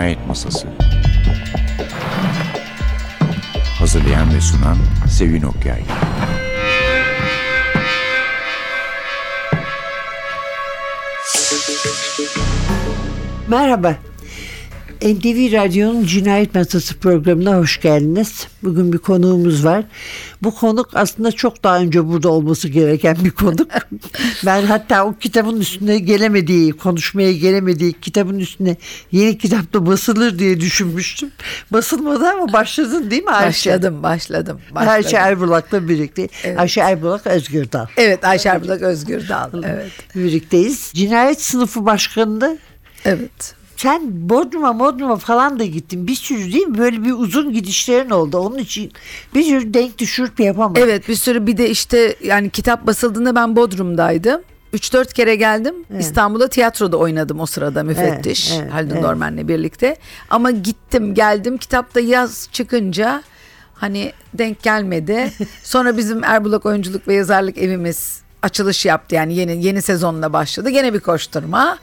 Cinayet Masası Hazırlayan ve sunan Sevin Okyay Merhaba. NTV Radyo'nun Cinayet Masası programına hoş geldiniz. Bugün bir konuğumuz var. Bu konuk aslında çok daha önce burada olması gereken bir konuk. ben hatta o kitabın üstüne gelemediği, konuşmaya gelemediği kitabın üstüne yeni kitapta basılır diye düşünmüştüm. Basılmadı ama başladın değil mi Ayşe? Başladım, başladım. başladım. Ayşe Erbulak'la birlikte. Evet. Ayşe Erbulak Özgür Dal. Evet, Ayşe Erbulak Özgür Dal. Evet. Birlikteyiz. Cinayet sınıfı başkanında Evet. Sen Bodrum'a Bodrum'a falan da gittin. Bir sürü değil mi? Böyle bir uzun gidişlerin oldu. Onun için bir sürü denk düşürüp yapamadın. Evet, bir sürü bir de işte yani kitap basıldığında ben Bodrum'daydım. 3-4 kere geldim. İstanbul'da tiyatroda oynadım o sırada müfettiş. Evet, evet, Haldun evet. Dormen'le birlikte. Ama gittim geldim kitapta yaz çıkınca hani denk gelmedi. Sonra bizim Erbulak Oyunculuk ve Yazarlık evimiz açılış yaptı. Yani yeni yeni sezonla başladı. Gene bir koşturma.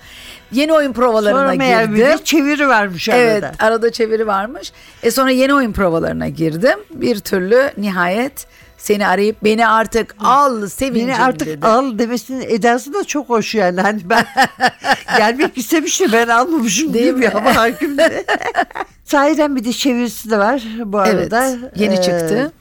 Yeni oyun provalarına Sonra girdim. de çeviri varmış Evet arada. arada çeviri varmış. E sonra yeni oyun provalarına girdim. Bir türlü nihayet seni arayıp beni artık al sevincim Beni artık dedi. al demesinin edası da çok hoş yani. Hani ben gelmek istemiştim ben almamışım Değil gibi mi? ama hakim de. Sahiden bir de çevirisi de var bu Evet, arada. yeni Ee, çıktı.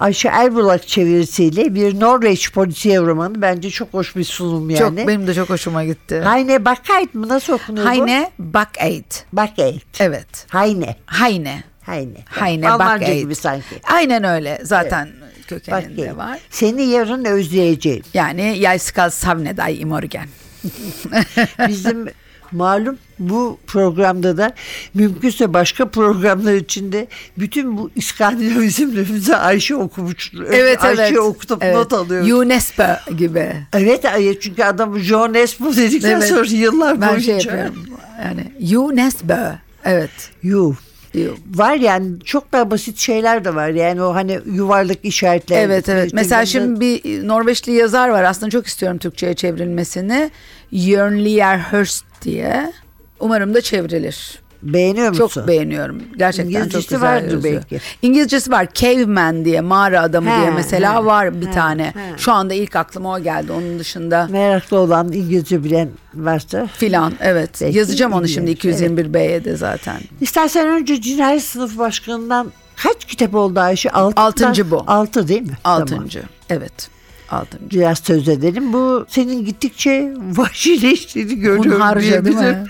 Ayşe Erbulak çevirisiyle bir Norveç polisiye romanı. Bence çok hoş bir sunum yani. Çok benim de çok hoşuma gitti. Hayne Bakayt mı? Nasıl okunuyor bu? Hayne Bakayt. Bakayt. Evet. Hayne. Hayne. Hayne. Hayne Almanca Bakayt. gibi sanki. Aynen öyle. Zaten kökeninde Bakayt. var. Seni yarın özleyeceğim. Yani jeg skal savne deg i morgen. Bizim malum bu programda da mümkünse başka programlar içinde bütün bu İskandinav isimlerimizi Ayşe okumuş. Evet Ayşe evet. okutup evet. not alıyor. UNESCO gibi. evet çünkü adam John Espo dedikten Evet. sonra yıllar Ben boyunca. şey yapıyorum. Yani UNESCO. Evet. You. Var yani çok daha basit şeyler de var. Yani o hani yuvarlak işaretler. Evet evet. Mesela şimdi bir Norveçli yazar var. Aslında çok istiyorum Türkçe'ye çevrilmesini. Jörn Hurst diye. Umarım da çevrilir. Beğeniyor musun? Çok beğeniyorum. Gerçekten çok İngilizcesi güzel vardır yazıyor. belki. İngilizcesi var. Caveman diye, mağara adamı He, diye mesela he, var bir he, tane. he. Şu anda ilk aklıma o geldi. Onun dışında Meraklı olan İngilizce bilen varsa. filan. Evet. Belki Yazacağım onu şimdi 221B'ye de zaten. İstersen önce cinayet sınıf başkanından kaç kitap oldu Ayşe? Altı, Altıncı bu. Altı değil mi? Tamam. Altıncı. Evet. Altıncı. Biraz söz edelim. Bu senin gittikçe vahşileştiğini görüyorum. Hunharca değil mi?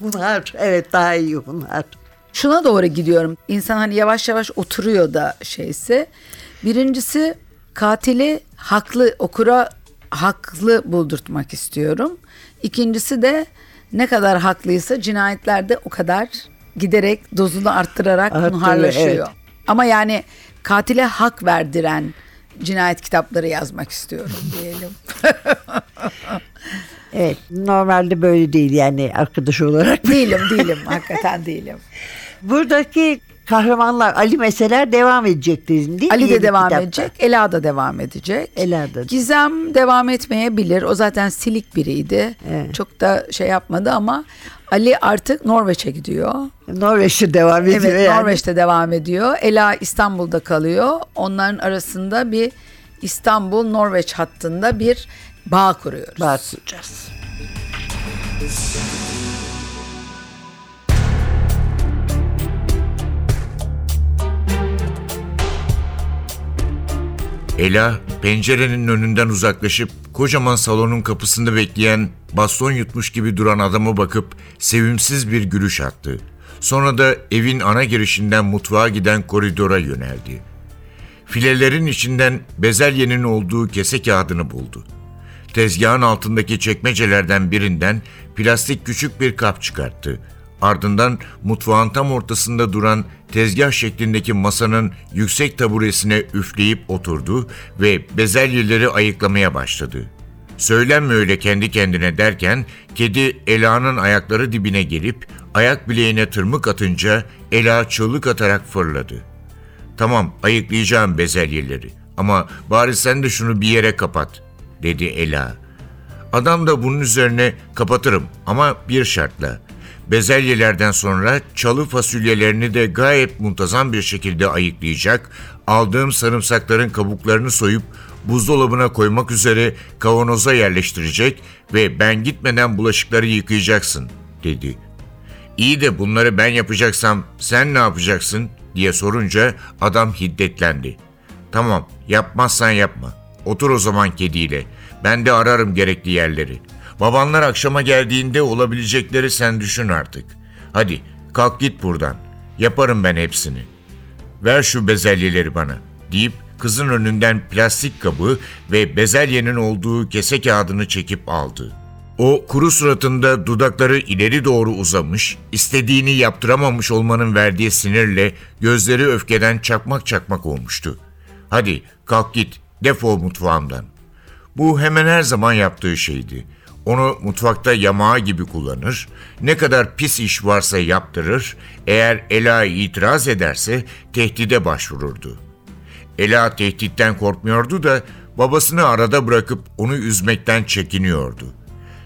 Hunhar. Evet daha iyi hunhar. şuna doğru gidiyorum. İnsan hani yavaş yavaş oturuyor da şeyse. Birincisi katili haklı okura haklı buldurtmak istiyorum. İkincisi de ne kadar haklıysa cinayetlerde o kadar giderek dozunu arttırarak Arttırıyor, evet. Ama yani katile hak verdiren cinayet kitapları yazmak istiyorum diyelim. Evet normalde böyle değil yani arkadaş olarak. değilim değilim hakikaten değilim. Buradaki kahramanlar Ali mesela devam edecek dedin değil mi? Ali de Yeni devam kitapta. edecek, Ela da devam edecek. Ela da. Gizem devam etmeyebilir. O zaten silik biriydi. Evet. Çok da şey yapmadı ama Ali artık Norveç'e gidiyor. Norveç'te devam ediyor Evet, yani. Norveç'te devam ediyor. Ela İstanbul'da kalıyor. Onların arasında bir İstanbul Norveç hattında bir bağ kuruyoruz. Bahsedeceğiz. Ela pencerenin önünden uzaklaşıp kocaman salonun kapısında bekleyen baston yutmuş gibi duran adama bakıp sevimsiz bir gülüş attı. Sonra da evin ana girişinden mutfağa giden koridora yöneldi. Filelerin içinden bezelyenin olduğu kese kağıdını buldu. Tezgahın altındaki çekmecelerden birinden plastik küçük bir kap çıkarttı. Ardından mutfağın tam ortasında duran tezgah şeklindeki masanın yüksek taburesine üfleyip oturdu ve bezelyeleri ayıklamaya başladı. Söylenme öyle kendi kendine derken kedi Ela'nın ayakları dibine gelip ayak bileğine tırmık atınca Ela çığlık atarak fırladı. Tamam ayıklayacağım bezelyeleri ama bari sen de şunu bir yere kapat dedi Ela. Adam da bunun üzerine kapatırım ama bir şartla. bezelyelerden sonra çalı fasulyelerini de gayet muntazam bir şekilde ayıklayacak, aldığım sarımsakların kabuklarını soyup buzdolabına koymak üzere kavanoza yerleştirecek ve ben gitmeden bulaşıkları yıkayacaksın, dedi. İyi de bunları ben yapacaksam sen ne yapacaksın diye sorunca adam hiddetlendi. Tamam yapmazsan yapma. Otur o zaman kediyle. Ben de ararım gerekli yerleri. Babanlar akşama geldiğinde olabilecekleri sen düşün artık. Hadi kalk git buradan. Yaparım ben hepsini. Ver şu bezelyeleri bana deyip kızın önünden plastik kabı ve bezelyenin olduğu kese kağıdını çekip aldı. O kuru suratında dudakları ileri doğru uzamış, istediğini yaptıramamış olmanın verdiği sinirle gözleri öfkeden çakmak çakmak olmuştu. Hadi kalk git, defol mutfağımdan. Bu hemen her zaman yaptığı şeydi. Onu mutfakta yamağı gibi kullanır, ne kadar pis iş varsa yaptırır, eğer Ela itiraz ederse tehdide başvururdu. Ela tehditten korkmuyordu da babasını arada bırakıp onu üzmekten çekiniyordu.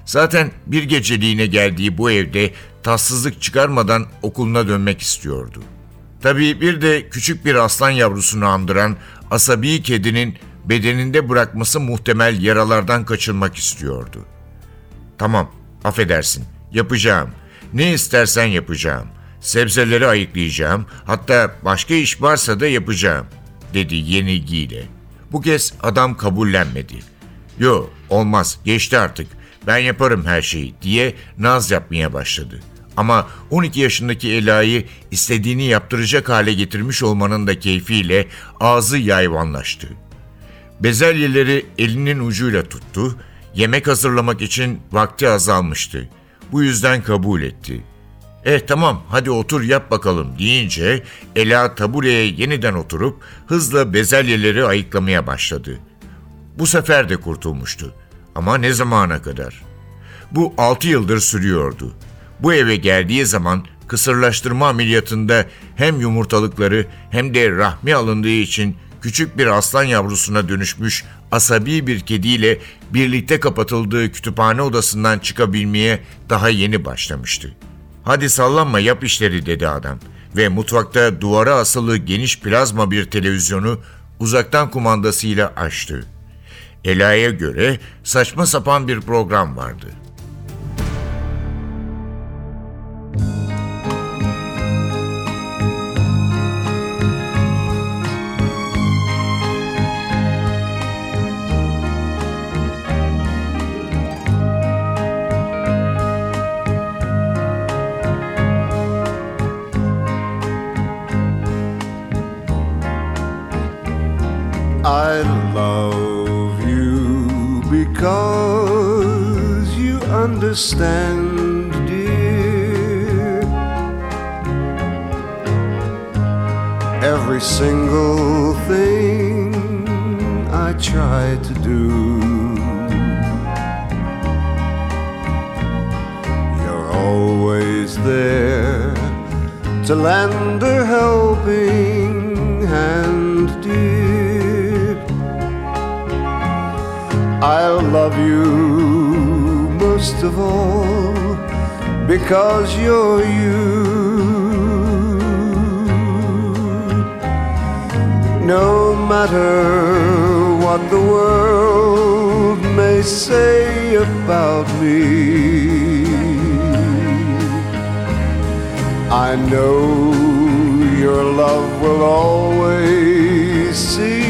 Zaten bir geceliğine geldiği bu evde tatsızlık çıkarmadan okuluna dönmek istiyordu. Tabii bir de küçük bir aslan yavrusunu andıran asabi kedinin bedeninde bırakması muhtemel yaralardan kaçınmak istiyordu. Tamam, affedersin. Yapacağım. Ne istersen yapacağım. Sebzeleri ayıklayacağım. Hatta başka iş varsa da yapacağım." dedi yenilgiyle. Bu kez adam kabullenmedi. "Yo, olmaz. Geçti artık. Ben yaparım her şeyi." diye naz yapmaya başladı. Ama 12 yaşındaki Ela'yı istediğini yaptıracak hale getirmiş olmanın da keyfiyle ağzı yayvanlaştı. Bezelyeleri elinin ucuyla tuttu. Yemek hazırlamak için vakti azalmıştı. Bu yüzden kabul etti. Eh tamam hadi otur yap bakalım deyince Ela tabureye yeniden oturup hızla bezelyeleri ayıklamaya başladı. Bu sefer de kurtulmuştu. Ama ne zamana kadar? Bu altı yıldır sürüyordu. Bu eve geldiği zaman kısırlaştırma ameliyatında hem yumurtalıkları hem de rahmi alındığı için küçük bir aslan yavrusuna dönüşmüş asabi bir kediyle birlikte kapatıldığı kütüphane odasından çıkabilmeye daha yeni başlamıştı. Hadi sallanma yap işleri dedi adam ve mutfakta duvara asılı geniş plazma bir televizyonu uzaktan kumandasıyla açtı. Ela'ya göre saçma sapan bir program vardı. I love you because you understand, dear. Every single thing I try to do. You're always there to lend a helping hand, I love you most of all because you're you. No matter what the world may say about me, I know your love will always see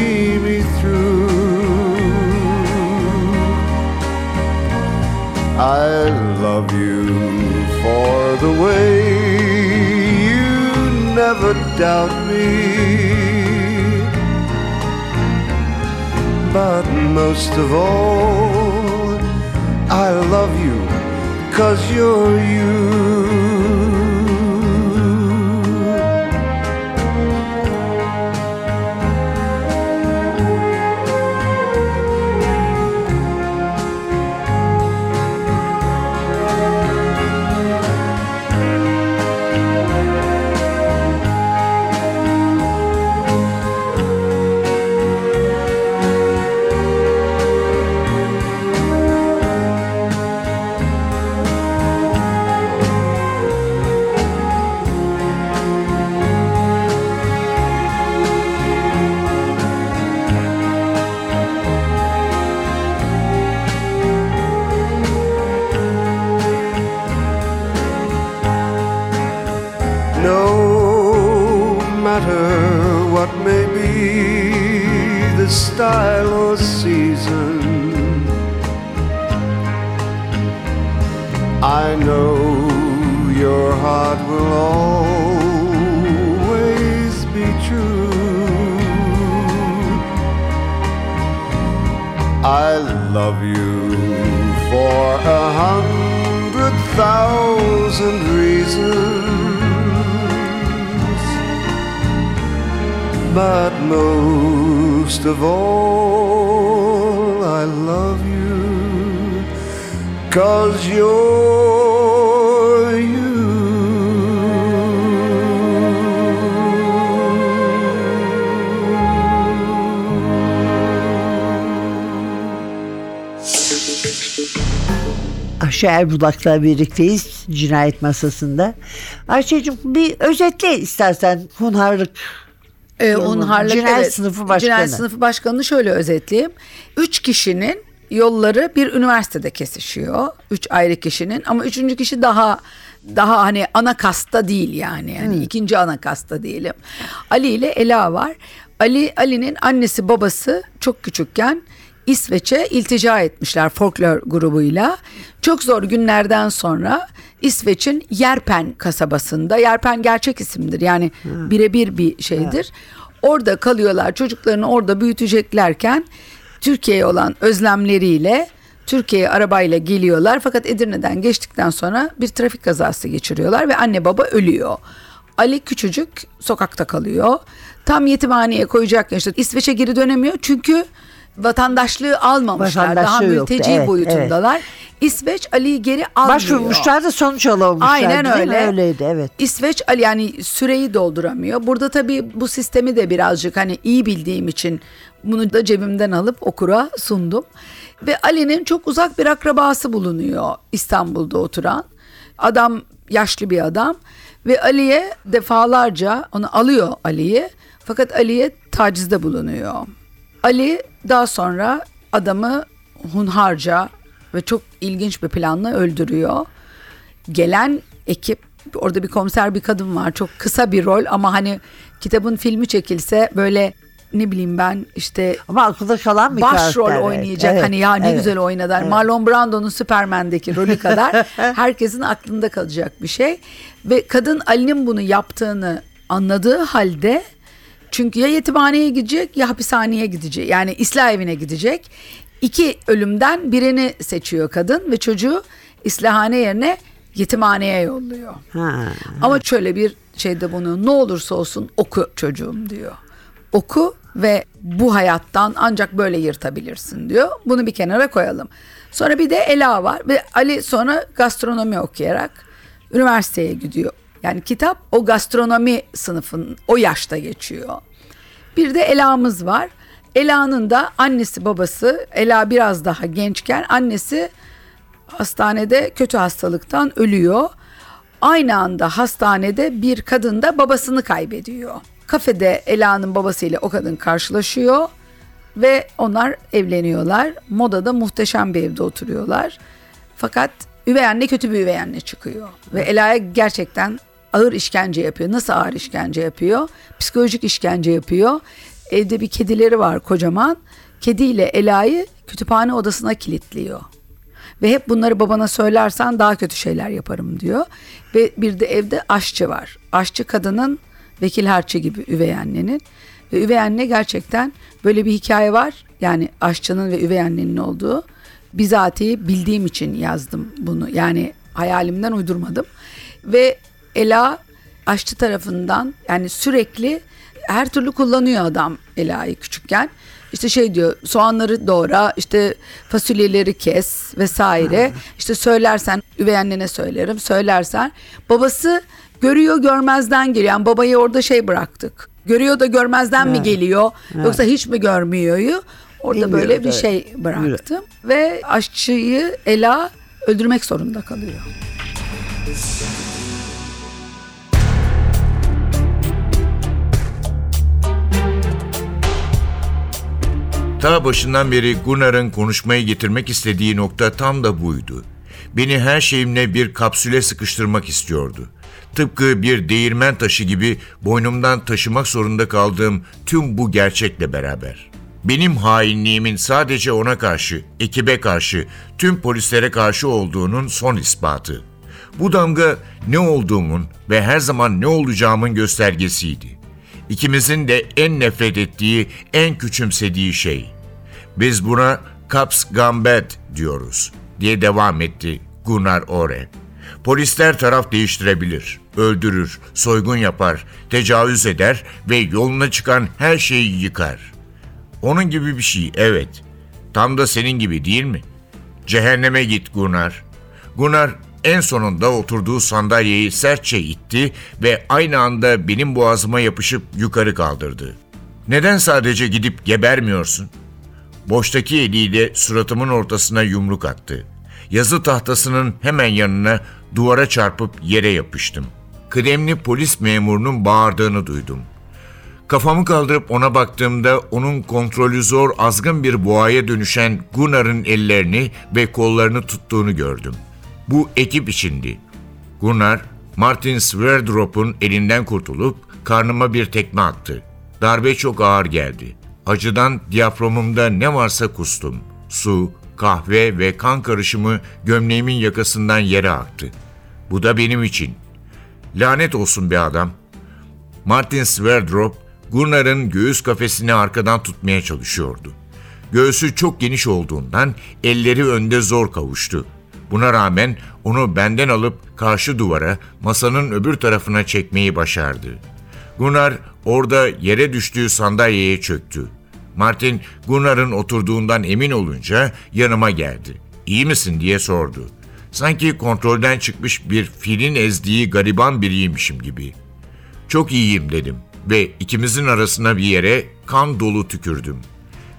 I love you for the way you never doubt me. But most of all, I love you cause you're you. Heart will always be true. I love you for a hundred thousand reasons, but most of all, I love you cause you're Ayşe Erbulak'la birlikteyiz cinayet masasında. Ayşe'cim bir özetle istersen hunharlık. Ee, Yolun- Unharlık Cinayet evet. sınıfı başkanı. Cinayet sınıfı başkanını şöyle özetleyeyim. Üç kişinin yolları bir üniversitede kesişiyor. Üç ayrı kişinin ama üçüncü kişi daha daha hani ana kasta değil yani. Yani ikinci ana kasta diyelim. Ali ile Ela var. Ali Ali'nin annesi babası çok küçükken İsveç'e iltica etmişler folklor grubuyla. Çok zor günlerden sonra İsveç'in Yerpen kasabasında, Yerpen gerçek isimdir yani birebir bir şeydir. Orada kalıyorlar çocuklarını orada büyüteceklerken Türkiye'ye olan özlemleriyle Türkiye'ye arabayla geliyorlar fakat Edirne'den geçtikten sonra bir trafik kazası geçiriyorlar ve anne baba ölüyor. Ali küçücük sokakta kalıyor. Tam yetimhaneye koyacakken işte İsveç'e geri dönemiyor çünkü vatandaşlığı almamışlar. Daha yoktu, mülteci evet, boyutundalar. İsveç Ali'yi geri almıyor. Başvurmuşlar da sonuç alamamışlar. Aynen öyle. Öyleydi evet. İsveç Ali yani süreyi dolduramıyor. Burada tabii bu sistemi de birazcık hani iyi bildiğim için bunu da cebimden alıp okura sundum. Ve Ali'nin çok uzak bir akrabası bulunuyor İstanbul'da oturan. Adam yaşlı bir adam ve Ali'ye defalarca onu alıyor Ali'yi fakat Ali'ye tacizde bulunuyor. Ali daha sonra adamı hunharca ve çok ilginç bir planla öldürüyor gelen ekip orada bir komiser bir kadın var çok kısa bir rol ama hani kitabın filmi çekilse böyle ne bileyim ben işte Ama akılda kalan bir başrol karakter, evet. oynayacak Evet, hani ya ne evet. güzel oynadılar. Marlon Brando'nun Superman'deki rolü kadar herkesin aklında kalacak bir şey. Ve kadın Ali'nin bunu yaptığını anladığı halde çünkü ya yetimhaneye gidecek ya hapishaneye gidecek. Yani ıslah evine gidecek. İki ölümden birini seçiyor kadın ve çocuğu islahane yerine yetimhaneye yolluyor. Ha. Ama şöyle bir şeyde bunu ne olursa olsun oku çocuğum diyor. Oku ve bu hayattan ancak böyle yırtabilirsin diyor. Bunu bir kenara koyalım. Sonra bir de Ela var ve Ali sonra gastronomi okuyarak üniversiteye gidiyor. Yani kitap o gastronomi sınıfının o yaşta geçiyor. Bir de Ela'mız var. Ela'nın da annesi babası Ela biraz daha gençken annesi hastanede kötü hastalıktan ölüyor. Aynı anda hastanede bir kadın da babasını kaybediyor. Kafede Ela'nın babasıyla o kadın karşılaşıyor ve onlar evleniyorlar. Moda'da muhteşem bir evde oturuyorlar. Fakat üvey anne kötü bir üvey anne çıkıyor. Ve Ela'ya gerçekten ağır işkence yapıyor. Nasıl ağır işkence yapıyor? Psikolojik işkence yapıyor. Evde bir kedileri var kocaman. Kediyle Ela'yı kütüphane odasına kilitliyor. Ve hep bunları babana söylersen daha kötü şeyler yaparım diyor. Ve bir de evde aşçı var. Aşçı kadının vekil harçı gibi üvey annenin. Ve üvey anne gerçekten böyle bir hikaye var. Yani aşçının ve üvey annenin olduğu. Bizatihi bildiğim için yazdım bunu. Yani hayalimden uydurmadım. Ve Ela aşçı tarafından yani sürekli her türlü kullanıyor adam Ela'yı küçükken. İşte şey diyor soğanları doğra işte fasulyeleri kes vesaire. İşte söylersen üvey annene söylerim söylersen. Babası görüyor görmezden geliyor. Yani babayı orada şey bıraktık. Görüyor da görmezden mi geliyor yoksa hiç mi görmüyor? Orada Bilmiyorum, böyle bir evet. şey bıraktım. Ve aşçıyı Ela öldürmek zorunda kalıyor. Ta başından beri Gunnar'ın konuşmayı getirmek istediği nokta tam da buydu. Beni her şeyimle bir kapsüle sıkıştırmak istiyordu. Tıpkı bir değirmen taşı gibi boynumdan taşımak zorunda kaldığım tüm bu gerçekle beraber. Benim hainliğimin sadece ona karşı, ekibe karşı, tüm polislere karşı olduğunun son ispatı. Bu damga ne olduğumun ve her zaman ne olacağımın göstergesiydi. İkimizin de en nefret ettiği, en küçümsediği şey. Biz buna Caps Gambet diyoruz diye devam etti Gunnar Ore. Polisler taraf değiştirebilir, öldürür, soygun yapar, tecavüz eder ve yoluna çıkan her şeyi yıkar. Onun gibi bir şey, evet. Tam da senin gibi değil mi? Cehenneme git Gunnar. Gunnar en sonunda oturduğu sandalyeyi sertçe itti ve aynı anda benim boğazıma yapışıp yukarı kaldırdı. Neden sadece gidip gebermiyorsun? Boştaki eliyle suratımın ortasına yumruk attı. Yazı tahtasının hemen yanına duvara çarpıp yere yapıştım. Kıdemli polis memurunun bağırdığını duydum. Kafamı kaldırıp ona baktığımda onun kontrolü zor azgın bir boğaya dönüşen Gunnar'ın ellerini ve kollarını tuttuğunu gördüm. Bu ekip içindi. Gunnar, Martin Sverdrop'un elinden kurtulup karnıma bir tekme attı. Darbe çok ağır geldi. Acıdan diyaframımda ne varsa kustum. Su, kahve ve kan karışımı gömleğimin yakasından yere aktı. Bu da benim için. Lanet olsun be adam. Martin Sverdrop, Gunnar'ın göğüs kafesini arkadan tutmaya çalışıyordu. Göğsü çok geniş olduğundan elleri önde zor kavuştu. Buna rağmen onu benden alıp karşı duvara, masanın öbür tarafına çekmeyi başardı. Gunnar orada yere düştüğü sandalyeye çöktü. Martin Gunnar'ın oturduğundan emin olunca yanıma geldi. İyi misin diye sordu. Sanki kontrolden çıkmış bir filin ezdiği gariban biriymişim gibi. Çok iyiyim dedim ve ikimizin arasına bir yere kan dolu tükürdüm.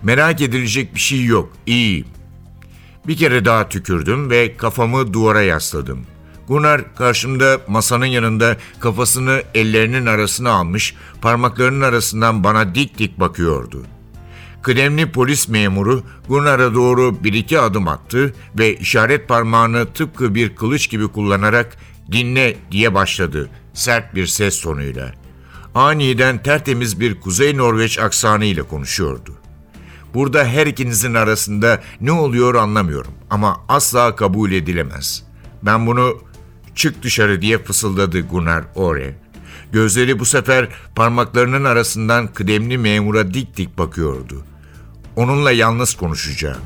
Merak edilecek bir şey yok, iyiyim. Bir kere daha tükürdüm ve kafamı duvara yasladım. Gunnar karşımda masanın yanında kafasını ellerinin arasına almış, parmaklarının arasından bana dik dik bakıyordu. Kıdemli polis memuru Gunnar'a doğru bir iki adım attı ve işaret parmağını tıpkı bir kılıç gibi kullanarak dinle diye başladı sert bir ses tonuyla. Aniden tertemiz bir Kuzey Norveç aksanı ile konuşuyordu. Burada her ikinizin arasında ne oluyor anlamıyorum ama asla kabul edilemez. Ben bunu çık dışarı diye fısıldadı Gunnar Ore. Gözleri bu sefer parmaklarının arasından kıdemli memura dik dik bakıyordu. Onunla yalnız konuşacağım.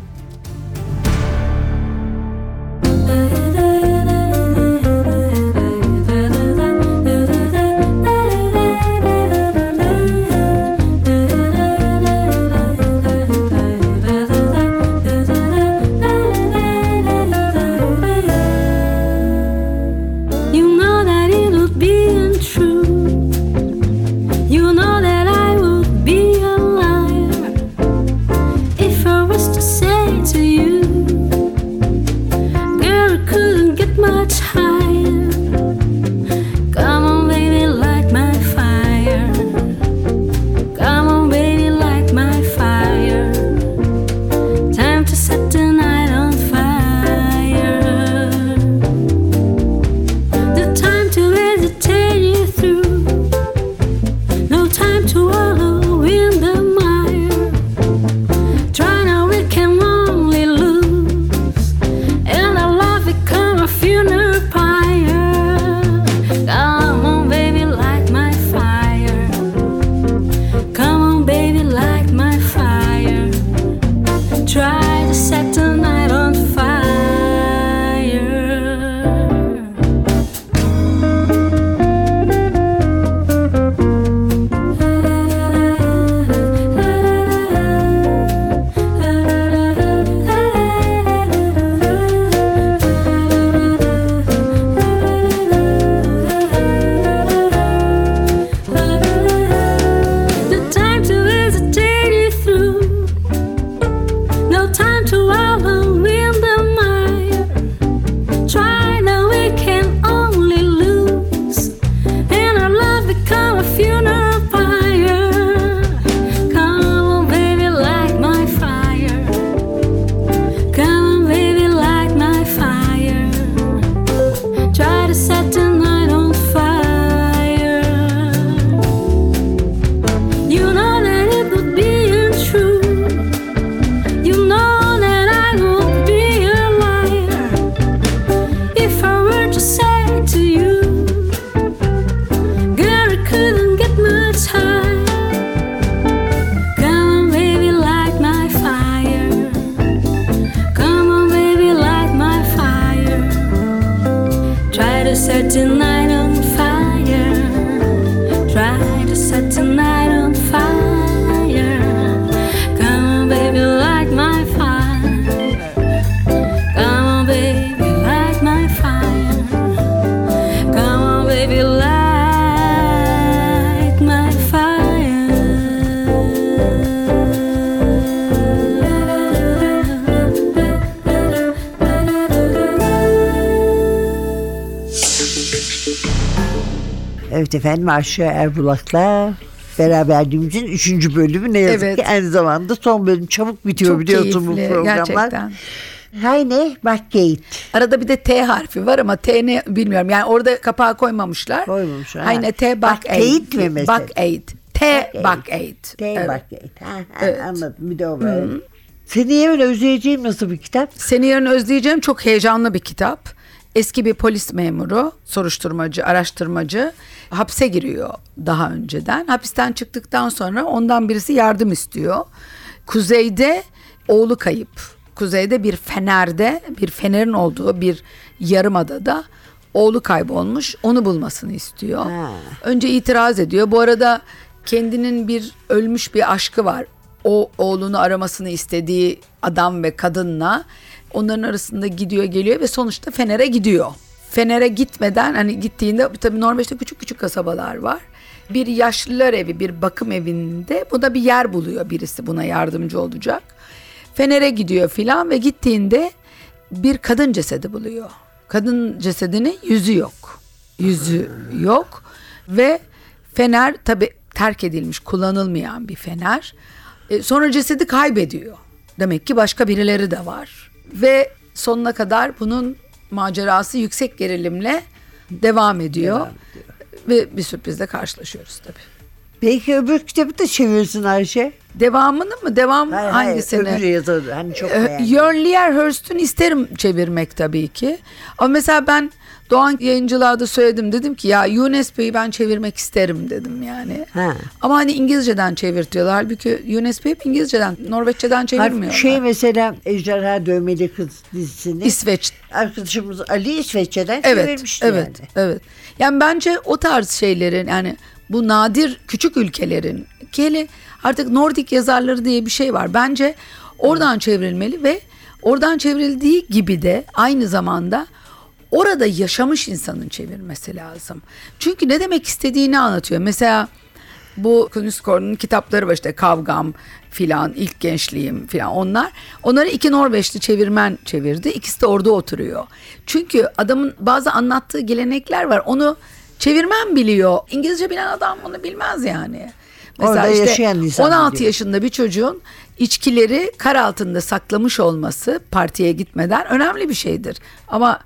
Evet efendim Ayşe Erbulak'la beraberliğimizin üçüncü bölümü ne yazık Evet. ki aynı zamanda son bölüm çabuk bitiyor Çok biliyorsun bu keyifli, programlar. gerçekten. Hayne Backgate. Arada bir de T harfi var ama T ne bilmiyorum. Yani orada kapağı koymamışlar. Koymamışlar, ha. Aynı T Bak, Back Aid. Aid mi mesela? Back Aid. T Back Aid. T Evet. Backgate. Ha, ha, Evet. Anladım bir de o böyle. Seni yemin özleyeceğim nasıl bir kitap? Seni yarın özleyeceğim çok heyecanlı bir kitap. Eski bir polis memuru, soruşturmacı, araştırmacı hapse giriyor daha önceden. Hapisten çıktıktan sonra ondan birisi yardım istiyor. Kuzeyde oğlu kayıp. Kuzeyde bir fenerde, bir fenerin olduğu bir yarımadada oğlu kaybolmuş. Onu bulmasını istiyor. Ha. Önce itiraz ediyor. Bu arada kendinin bir ölmüş bir aşkı var. O oğlunu aramasını istediği adam ve kadınla onların arasında gidiyor geliyor ve sonuçta Fener'e gidiyor. Fener'e gitmeden hani gittiğinde tabii Norveç'te küçük küçük kasabalar var. Bir yaşlılar evi, bir bakım evinde buna bir yer buluyor birisi buna yardımcı olacak. Fener'e gidiyor filan ve gittiğinde bir kadın cesedi buluyor. Kadın cesedinin yüzü yok. Yüzü yok ve fener tabi terk edilmiş, kullanılmayan bir fener. E, sonra cesedi kaybediyor. Demek ki başka birileri de var. Ve sonuna kadar bunun macerası yüksek gerilimle devam ediyor. Ve bir sürprizle karşılaşıyoruz tabii. Belki öbür kitabı da çevirsin Ayşe. Devamını mı? Devam Hayır, hangisini? hayır, öbür yazarı. Hani çok Ee, beğendim. Jörn Lierhurst'un isterim çevirmek tabii ki. Ama mesela ben Doğan yayıncılığa söyledim. Dedim ki ya UNESP'yi ben çevirmek isterim dedim yani. Ha. Ama hani İngilizceden çevirtiyorlar. Halbuki UNESCO hep İngilizceden, Norveççeden çevirmiyorlar. Şey mesela Ejderha Dövmeli Kız dizisini İsveç. arkadaşımız Ali İsveççe'den Evet, çevirmişti evet, yani. evet. Yani bence o tarz şeylerin yani bu nadir küçük ülkelerin ki hele artık Nordik yazarları diye bir şey var. Bence oradan çevrilmeli ve oradan çevrildiği gibi de aynı zamanda orada yaşamış insanın çevirmesi lazım. Çünkü ne demek istediğini anlatıyor. Mesela bu Knutskorn'un kitapları var işte Kavgam filan, ilk gençliğim filan onlar. Onları iki Norveçli çevirmen çevirdi. İkisi de orada oturuyor. Çünkü adamın bazı anlattığı gelenekler var. Onu çevirmen biliyor. İngilizce bilen adam onu bilmez yani. Orada yaşayan insan 16 biliyor. yaşında bir çocuğun içkileri kar altında saklamış olması partiye gitmeden önemli bir şeydir. Ama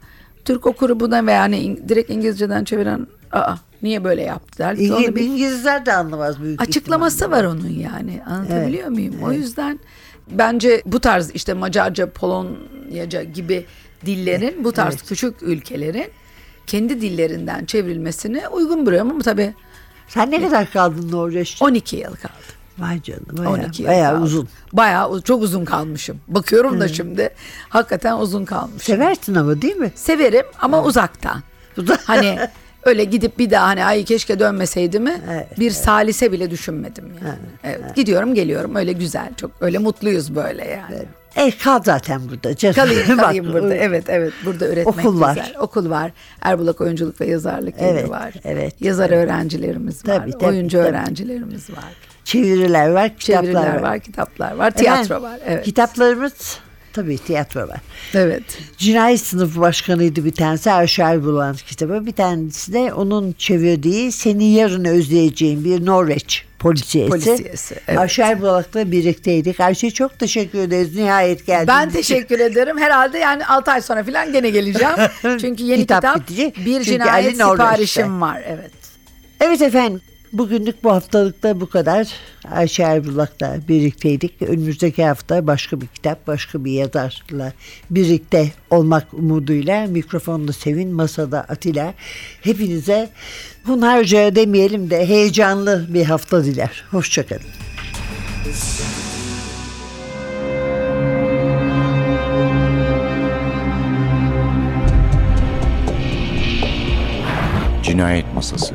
Türk okuru buna ve yani direkt İngilizceden çeviren aa niye böyle yaptı der. Bir- İngilizler de anlamaz büyük açıklaması var onun yani. Anlatabiliyor muyum? O yüzden bence bu tarz işte Macarca, Polonyaca gibi dillerin bu tarz küçük ülkelerin kendi dillerinden çevrilmesine uygun buluyorum ama tabii Sen ne kadar kaldın Norveç'te? 12 yıl kaldı. Vay canına bayağı, 12 yıl bayağı uzun. Bayağı çok uzun kalmışım. Bakıyorum da şimdi hakikaten uzun kalmışım. Seversin ama değil mi? Severim ama uzaktan. hani öyle gidip bir daha hani ay keşke dönmeseydi mi Evet, bir salise bile düşünmedim yani. Evet, gidiyorum geliyorum öyle güzel çok öyle mutluyuz böyle yani. E kal zaten burada canım. Kalayım Bak, kalayım burada. Evet evet burada üretmek Okul var. güzel. Okul var. Erbulak Oyunculuk ve Yazarlık Evi Evet, var. evet. Yazar öğrencilerimiz var. Tabii, tabii, oyuncu tabii. öğrencilerimiz var. Çeviriler var, kitaplar Çeviriler var. var, kitaplar var, tiyatro Efendim, var. Evet. Kitaplarımız tabii tiyatro var. Evet. Cinayet sınıfı başkanıydı bir tanesi Arşer Bulan kitabı. Bir tanesi de onun çevirdiği Seni Yarın Özleyeceğim bir Norveç polisiyesi. Polisiyesi, evet. Ayşer Bulak'la birlikteydik. Ayşe çok teşekkür ederiz. Nihayet geldin. Ben teşekkür ederim. Herhalde yani 6 ay sonra falan gene geleceğim. Çünkü yeni Kitap kitap, bitecek. bir Çünkü cinayet Ali Norveç'te. siparişim var. Evet. Evet efendim. Bugünlük bu haftalıkta bu kadar. Ayşe Erbulak'la birlikteydik. Önümüzdeki hafta başka bir kitap, başka bir yazarla birlikte olmak umuduyla mikrofonda Sevin, masada Atilla. Hepinize hunharca demeyelim de heyecanlı bir hafta diler. Hoşçakalın. Cinayet Masası